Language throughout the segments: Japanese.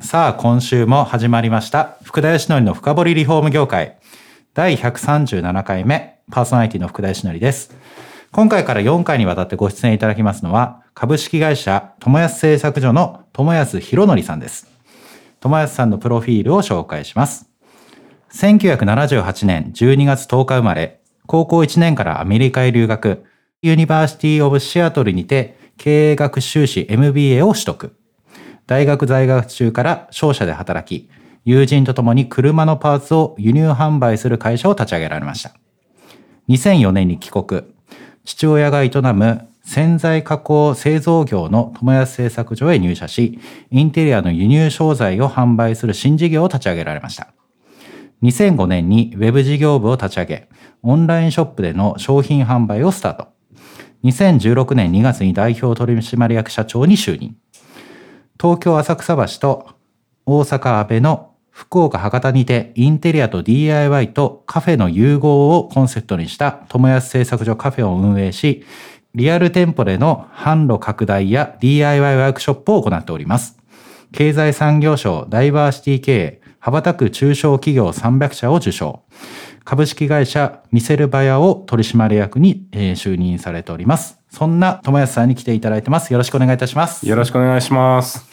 さあ今週も始まりました。福田義則の深掘りリフォーム業界。第137回目。パーソナリティの福田義則です。今回から4回にわたってご出演いただきますのは株式会社友安製作所の友安博則さんです。友安さんのプロフィールを紹介します。1978年12月10日生まれ高校1年からアメリカへ留学。ユニバーシティ・オブ・シアトルにて経営学修士 MBA を取得。大学在学中から商社で働き友人と共に車のパーツを輸入販売する会社を立ち上げられました2004年に帰国父親が営む洗剤加工製造業の友安製作所へ入社し、インテリアの輸入商材を販売する新事業を立ち上げられました。2005年にウェブ事業部を立ち上げ、オンラインショップでの商品販売をスタート。2016年2月に代表取締役社長に就任。東京浅草橋と大阪阿部の福岡博多にてインテリアと DIY とカフェの融合をコンセプトにした友安製作所カフェを運営し、リアル店舗での販路拡大や DIY ワークショップを行っております。経済産業省ダイバーシティ経営羽ばたく中小企業300社を受賞。株式会社ミセルバヤを取締役に、就任されております。そんな友安さんに来ていただいてます。よろしくお願いいたします。よろしくお願いします。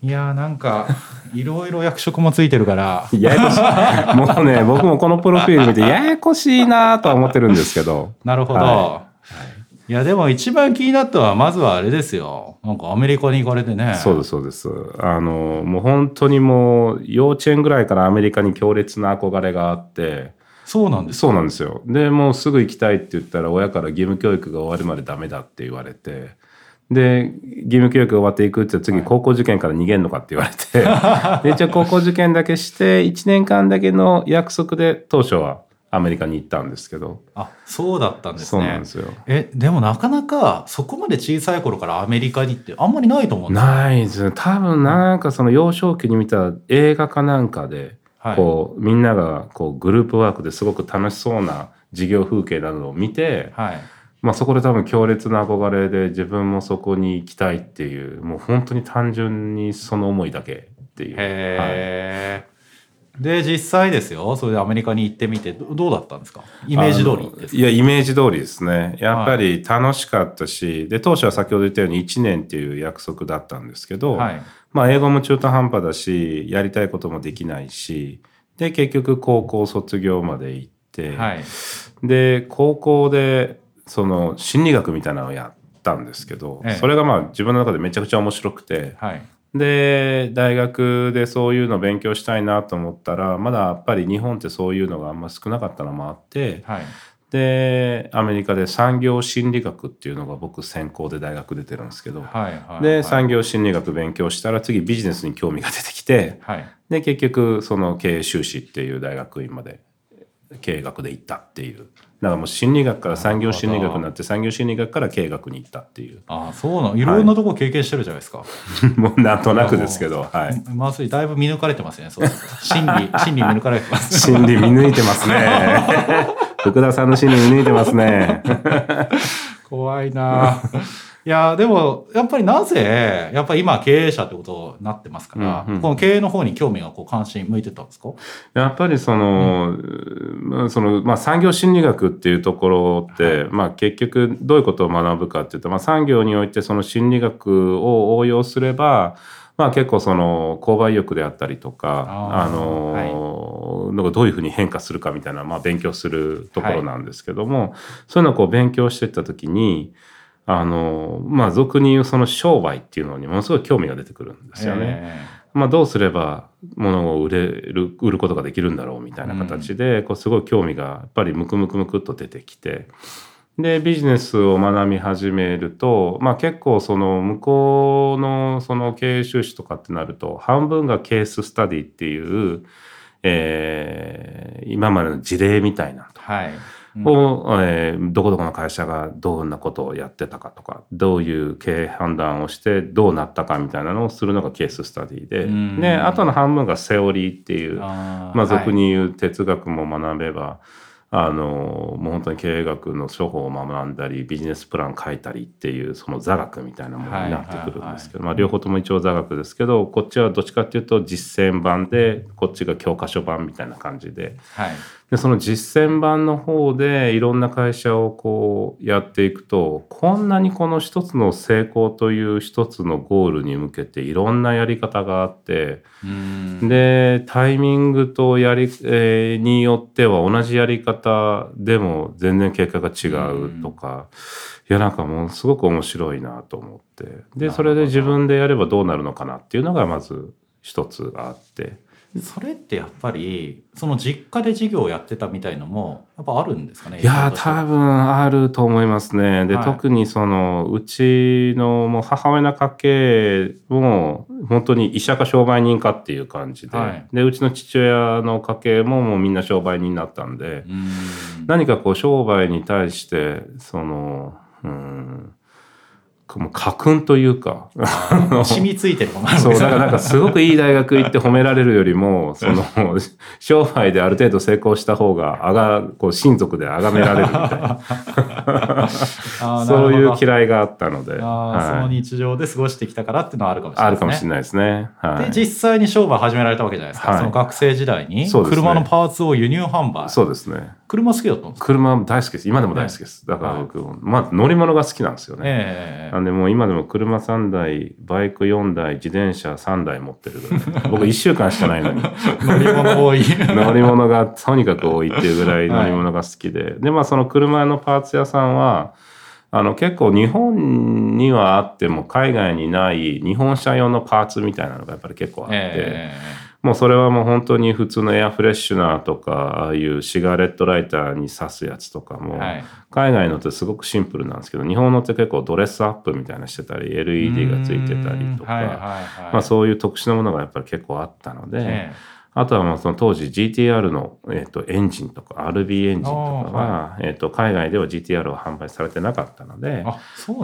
いやーなんか いろいろ役職もついてるから。ややこしい。もうね 僕もこのプロフィール見てややこしいなとは思ってるんですけど。なるほど、はい、い。やでも一番気になったのはまずはあれですよ。なんかアメリカに行かれてね。そうですそうです。あのもう本当にもう幼稚園ぐらいからアメリカに強烈な憧れがあって。そうなんですそうなんですよ。でもうすぐ行きたいって言ったら親から義務教育が終わるまでダメだって言われてで、義務教育が終わっていくって次高校受験から逃げんのかって言われて、で一応高校受験だけして、1年間だけの約束で当初はアメリカに行ったんですけど。あ、そうだったんですね。そうなんですよ。え、でもなかなかそこまで小さい頃からアメリカにってあんまりないと思うんですよ。ないです。多分なんかその幼少期に見た映画かなんかで、はい、こうみんながこうグループワークですごく楽しそうな授業風景などを見て、はいまあ、そこで多分強烈な憧れで自分もそこに行きたいっていうもう本当に単純にその思いだけっていう。へはいで実際ですよ。それでアメリカに行ってみてどうだったんですか？イメージ通りですいやイメージ通りですね。やっぱり楽しかったし、はい、で当初は先ほど言ったように1年っていう約束だったんですけど、はい、まあ英語も中途半端だしやりたいこともできないしで結局高校卒業まで行って、はい、で高校でその心理学みたいなのをやったんですけど、ええ、それがまあ自分の中でめちゃくちゃ面白くて、はい、で大学でそういうのを勉強したいなと思ったらまだやっぱり日本ってそういうのがあんま少なかったのもあって、はい、でアメリカで産業心理学っていうのが僕専攻で大学出てるんですけど、はいはいはい、で産業心理学勉強したら次ビジネスに興味が出てきて、はい、で結局その経営修士っていう大学院まで経営学で行ったっていう。だからもう心理学から産業心理学になって産業心理学から経営学に行ったっていう。ああそうなの。いろんなとこ経験してるじゃないですか、はい、もうなんとなくですけどはい。まずいだいぶ見抜かれてますね。そう心理 心理見抜かれてます。心理見抜いてますね。福田さんの心理見抜いてますね。怖いないやでもやっぱりなぜやっぱり今経営者ってことになってますから、うんうん、この経営の方に興味がこう関心向いてたんですか？やっぱりそのうん、そのまあ、産業心理学っていうところって、はい、まあ、結局どういうことを学ぶかっていうと、まあ、産業においてその心理学を応用すればまあ、結構その購買意欲であったりとかあの、はい、なんかどういうふうに変化するかみたいな、まあ、勉強するところなんですけども、はい、そういうのをこう勉強していった時にあの、まあ、俗に言うその商売っていうのにものすごい興味が出てくるんですよね。まあ、どうすれば物を売れる、売ることができるんだろうみたいな形で、こうすごい興味がやっぱりムクムクムクっと出てきて、で、ビジネスを学び始めると、まあ結構その向こうのその経営収支とかってなると、半分がケーススタディっていう、えー、今までの事例みたいな。はい。を、えー、どこどこの会社がどんなことをやってたかとかどういう経営判断をしてどうなったかみたいなのをするのがケーススタディで。であとの半分がセオリーっていうまあ俗に言う哲学も学べば、はいあのもう本当に経営学の処方を学んだりビジネスプラン書いたりっていうその座学みたいなものになってくるんですけど、まあ、両方とも一応座学ですけどこっちはどっちかっていうと実践版でこっちが教科書版みたいな感じで、はい、でその実践版の方でいろんな会社をこうやっていくとこんなにこの一つの成功という一つのゴールに向けていろんなやり方があってでタイミングとやり、えー、によっては同じやり方でも全然結果が違うとかいやなんかもうすごく面白いなと思って。でそれで自分でやればどうなるのかなっていうのがまず一つあって。それってやっぱりその実家で事業をやってたみたいのもやっぱあるんですかねいや多分あると思いますね。で、はい、特にそのうちのもう母親の家系も本当に医者か商売人かっていう感じではい、でうちの父親の家系ももうみんな商売人になったんで何かこう商売に対してそのうんもう家訓というか染みついてるもんそうだからなんかすごくいい大学行って褒められるよりもその商売である程度成功した方があがこう親族で崇められるみたいな。そういう嫌いがあったので、はい、その日常で過ごしてきたからっていうのはあるかもしれないですね。あるかもしれないですね。はい、で実際に商売始められたわけじゃないですか、はい、その学生時代に車のパーツを輸入販売。そうですね車好きだったんですか？車大好きです今でも大好きです、だから僕、まあ、乗り物が好きなんですよね。えーなんでもう今でも車3台、バイク4台、自転車3台持ってるぐらい。僕1週間しかないのに。乗り物多い。乗り物がとにかく多いっていうぐらい乗り物が好きで。はい、で、まあその車のパーツ屋さんは、あの結構日本にはあっても海外にない日本車用のパーツみたいなのがやっぱり結構あって、えーもうそれはもう本当に普通のエアフレッシュナーとかああいうシガレットライターに刺すやつとかも、はい、海外のってすごくシンプルなんですけど日本のって結構ドレスアップみたいなしてたり LED がついてたりとか、はいはいはい、まあ、そういう特殊なものがやっぱり結構あったので。えあとはまあその当時 GTR の、えー、とエンジンとか RB エンジンとかは、えー、と海外では GTR は販売されてなかったのでま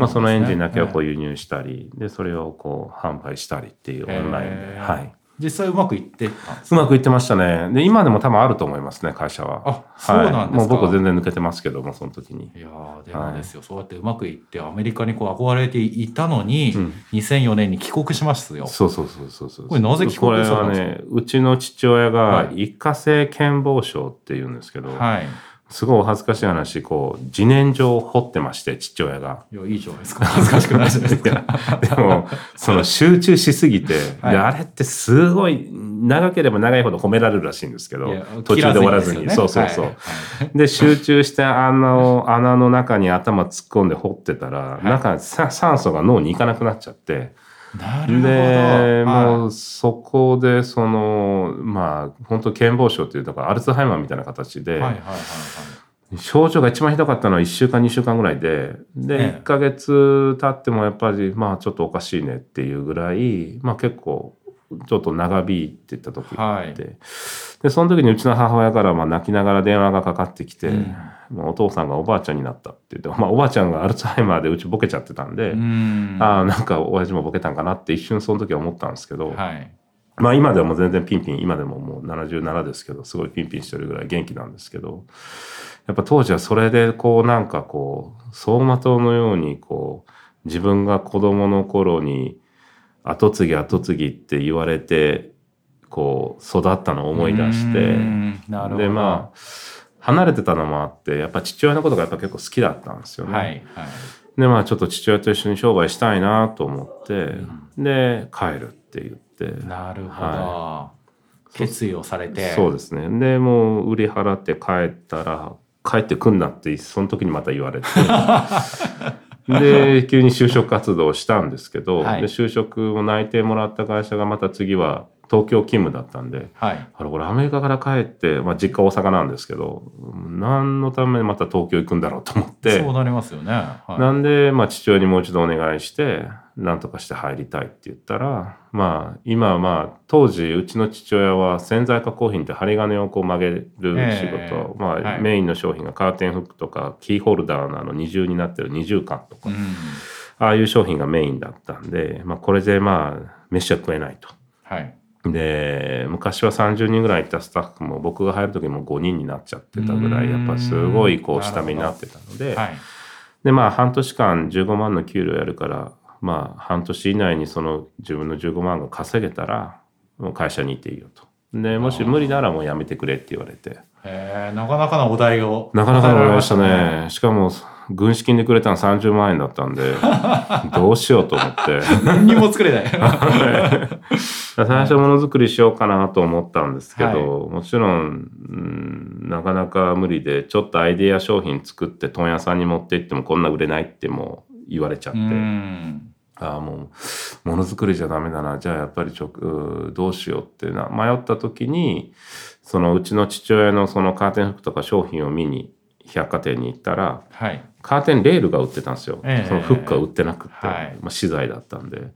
あ、そのエンジンだけをこう輸入したり、でそれをこう販売したりっていうオンラインで、はい、実際うまくいってうまくいってましたね。で、今でも多分あると思いますね、会社は。あ、そうなんですか、はい、もう僕全然抜けてますけども、その時に。いやでもですよ、はい、そうやってうまくいって、アメリカにこう憧れていたのに、うん、2004年に帰国しますよ。そうそうそうそうそう。これなぜ帰国したんですか？これはね、うちの父親が一過性健忘症っていうんですけど、はいすごいお恥ずかしい話、こう、自然薯を掘ってまして、父親が。いや、いいじゃないですか。恥ずかしくないじゃないですか。でも、その集中しすぎて、はい、で、あれってすごい、長ければ長いほど褒められるらしいんですけど、途中で終わらずに。ね、そうそうそう。はいはい、で、集中して穴を、穴の中に頭突っ込んで掘ってたら、中、酸素が脳に行かなくなっちゃって、なるほど。で、もうそこでそのまあ本当健忘症っていうとかアルツハイマーみたいな形で、はいはいはいはい、症状が一番ひどかったのは1週間2週間ぐらいでで、1か月経ってもやっぱりまあちょっとおかしいねっていうぐらいまあ結構ちょっと長引いてた時って、はい、でその時にうちの母親からまあ泣きながら電話がかかってきて、うんお父さんがおばあちゃんになったって言って、まあ、おばあちゃんがアルツハイマーでうちボケちゃってたんで、ん。ああ、なんか親父もボケたんかなって一瞬その時は思ったんですけど、はい、まあ今ではもう全然ピンピン、今でももう77ですけど、すごいピンピンしてるぐらい元気なんですけど、やっぱ当時はそれでこうなんかこう、走馬灯のようにこう、自分が子供の頃に後継ぎ後継ぎって言われて、こう育ったのを思い出して、でまあ、離れてたのもあってやっぱ父親のことがやっぱ結構好きだったんですよね。はいはい、でまあちょっと父親と一緒に商売したいなと思って、うん、で帰るって言って。なるほど、はい、決意をされて。そうですね。でもう売り払って帰ったら帰ってくんなってその時にまた言われて で、急に就職活動をしたんですけど、はい、で就職を内定もらった会社がまた次は東京勤務だったんで、はい、あれこれアメリカから帰って、まあ、実家大阪なんですけど何のためにまた東京行くんだろうと思って。そうなりますよね、はい、なんで、まあ、父親にもう一度お願いして何とかして入りたいって言ったらまあ今まあ当時うちの父親は洗剤加工品って針金をこう曲げる仕事、えー、まあ、はい、メインの商品がカーテンフックとかキーホルダーのあの二重になってる二重管とか、うん、ああいう商品がメインだったんで、まあ、これでまあ飯は食えないと。はい。で昔は30人ぐらいいたスタッフも僕が入る時も5人になっちゃってたぐらいやっぱすごいこう下目になってたので、はい、でまあ半年間15万の給料やるからまあ半年以内にその自分の15万が稼げたらもう会社にいていいよと。でもし無理ならもうやめてくれって言われて。へなかなかのお題を。なかなかのお題でしたね。しかも軍資金でくれたの30万円だったんで、どうしようと思って。何にも作れない。最初ものづくりしようかなと思ったんですけど、はい、もちろん、うん、なかなか無理で、ちょっとアイデア商品作って問屋さんに持って行ってもこんな売れないっても言われちゃって。ああもうものづくりじゃダメだな。じゃあやっぱりちょどうしようってな。迷った時にそのうちの父親のそのカーテン服とか商品を見に百貨店に行ったら、はい、カーテンレールが売ってたんですよ、えー、そのフックは売ってなくて、はい、まあ、資材だったんで。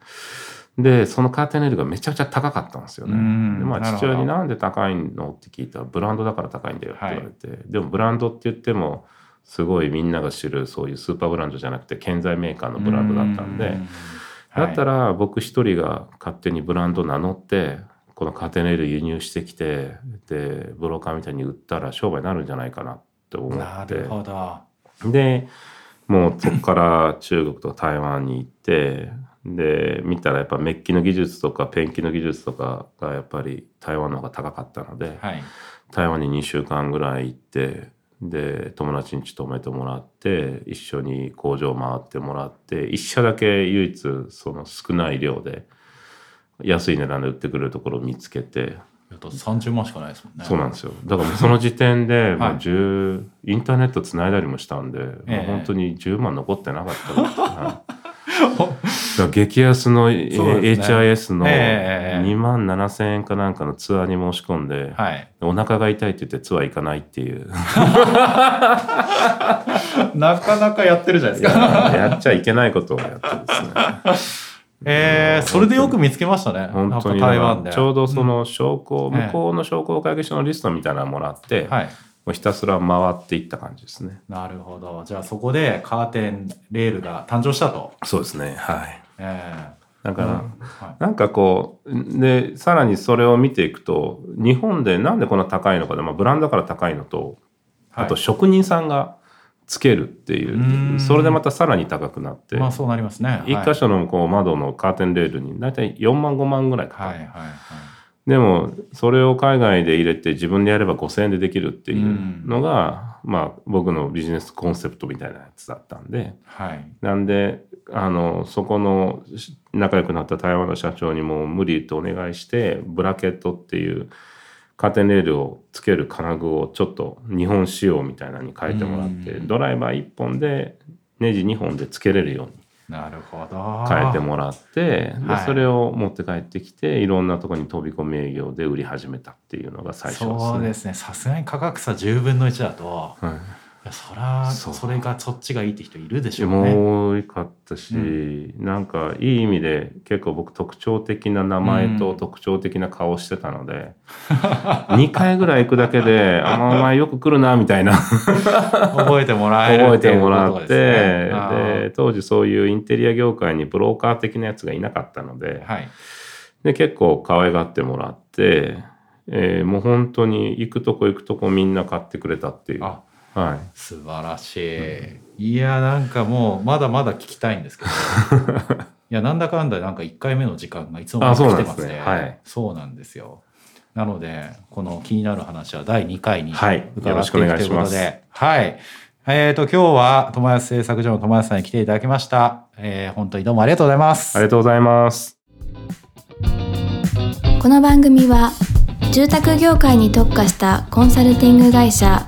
でそのカーテンレールがめちゃくちゃ高かったんですよね。で、まあ、父親になんで高いのって聞いたらブランドだから高いんだよって言われて、はい、でもブランドって言ってもすごいみんなが知るそういうスーパーブランドじゃなくて建材メーカーのブランドだったんでだったら僕一人が勝手にブランド名乗ってこのカーテンレール輸入してきてでブローカーみたいに売ったら商売になるんじゃないかなって思って。でもうそこから中国とか台湾に行ってで見たらやっぱメッキの技術とかペンキの技術とかがやっぱり台湾の方が高かったので、はい、台湾に2週間ぐらい行ってで友達に泊めてもらって一緒に工場回ってもらって一社だけ唯一その少ない量で安い値段で売ってくれるところを見つけて。だ30万しかないですもんね。そうなんですよ。だからその時点でもう10、はい、インターネットつないだりもしたんで、えー、本当に10万残ってなかったです、はい、激安の、ね、HIS の2万7千円かなんかのツアーに申し込んで、はい、お腹が痛いって言ってツアー行かないっていう。なかなかやってるじゃないですか。やっちゃいけないことをやってですね。えー、それでよく見つけましたね。本当に。台湾で。ちょうどその商工、うん、向こうの商工会議所のリストみたいなのもらって、はい、もうひたすら回っていった感じですね。なるほど。じゃあそこでカーテンレールが誕生したと。そうですね。はい。えーだから、うんはい、なんかこうでさらにそれを見ていくと日本でなんでこんな高いのかで、まあ、ブランドから高いのとあと職人さんがつけるっていうそれでまたさらに高くなってまあそうなりますね一箇所のこう窓のカーテンレールに大体4万5万ぐらいかかる、はいはいはい、でもそれを海外で入れて自分でやれば5,000円でできるっていうのがまあ僕のビジネスコンセプトみたいなやつだったんで、はい、なんであのそこの仲良くなった台湾の社長にも無理とお願いしてブラケットっていうカーテンレールをつける金具をちょっと日本仕様みたいなのに変えてもらってドライバー1本でネジ2本でつけれるようになるほど。変えてもらってで、それを持って帰ってきていろんなところに飛び込み営業で売り始めたっていうのが最初ですね。そうですね。さすがに価格差10分の1だと、はいやそらそれがそっちがいいって人いるでしょうね。もう多かったし、うん、なんかいい意味で結構僕特徴的な名前と特徴的な顔してたので、うん、2回ぐらい行くだけで「あのお前よく来るな」みたいな覚えてもらえる覚えてもらって、ね、で当時そういうインテリア業界にブローカー的なやつがいなかったので,、はい、で結構可愛がってもらって。えー、もう本当に行くとこ行くとこみんな買ってくれたっていう。はい、素晴らしい、うん、いやなんかもうまだまだ聞きたいんですけど。いやなんだかんだなんか1回目の時間がいつも来てますね、ね、はい、そうなんですよ。なのでこの気になる話は第2回に伺っていくということで、はい、えっ、ー、と今日は友安製作所の友安さんに来ていただきました、えー、本当にどうもありがとうございます。ありがとうございます。この番組は住宅業界に特化したコンサルティング会社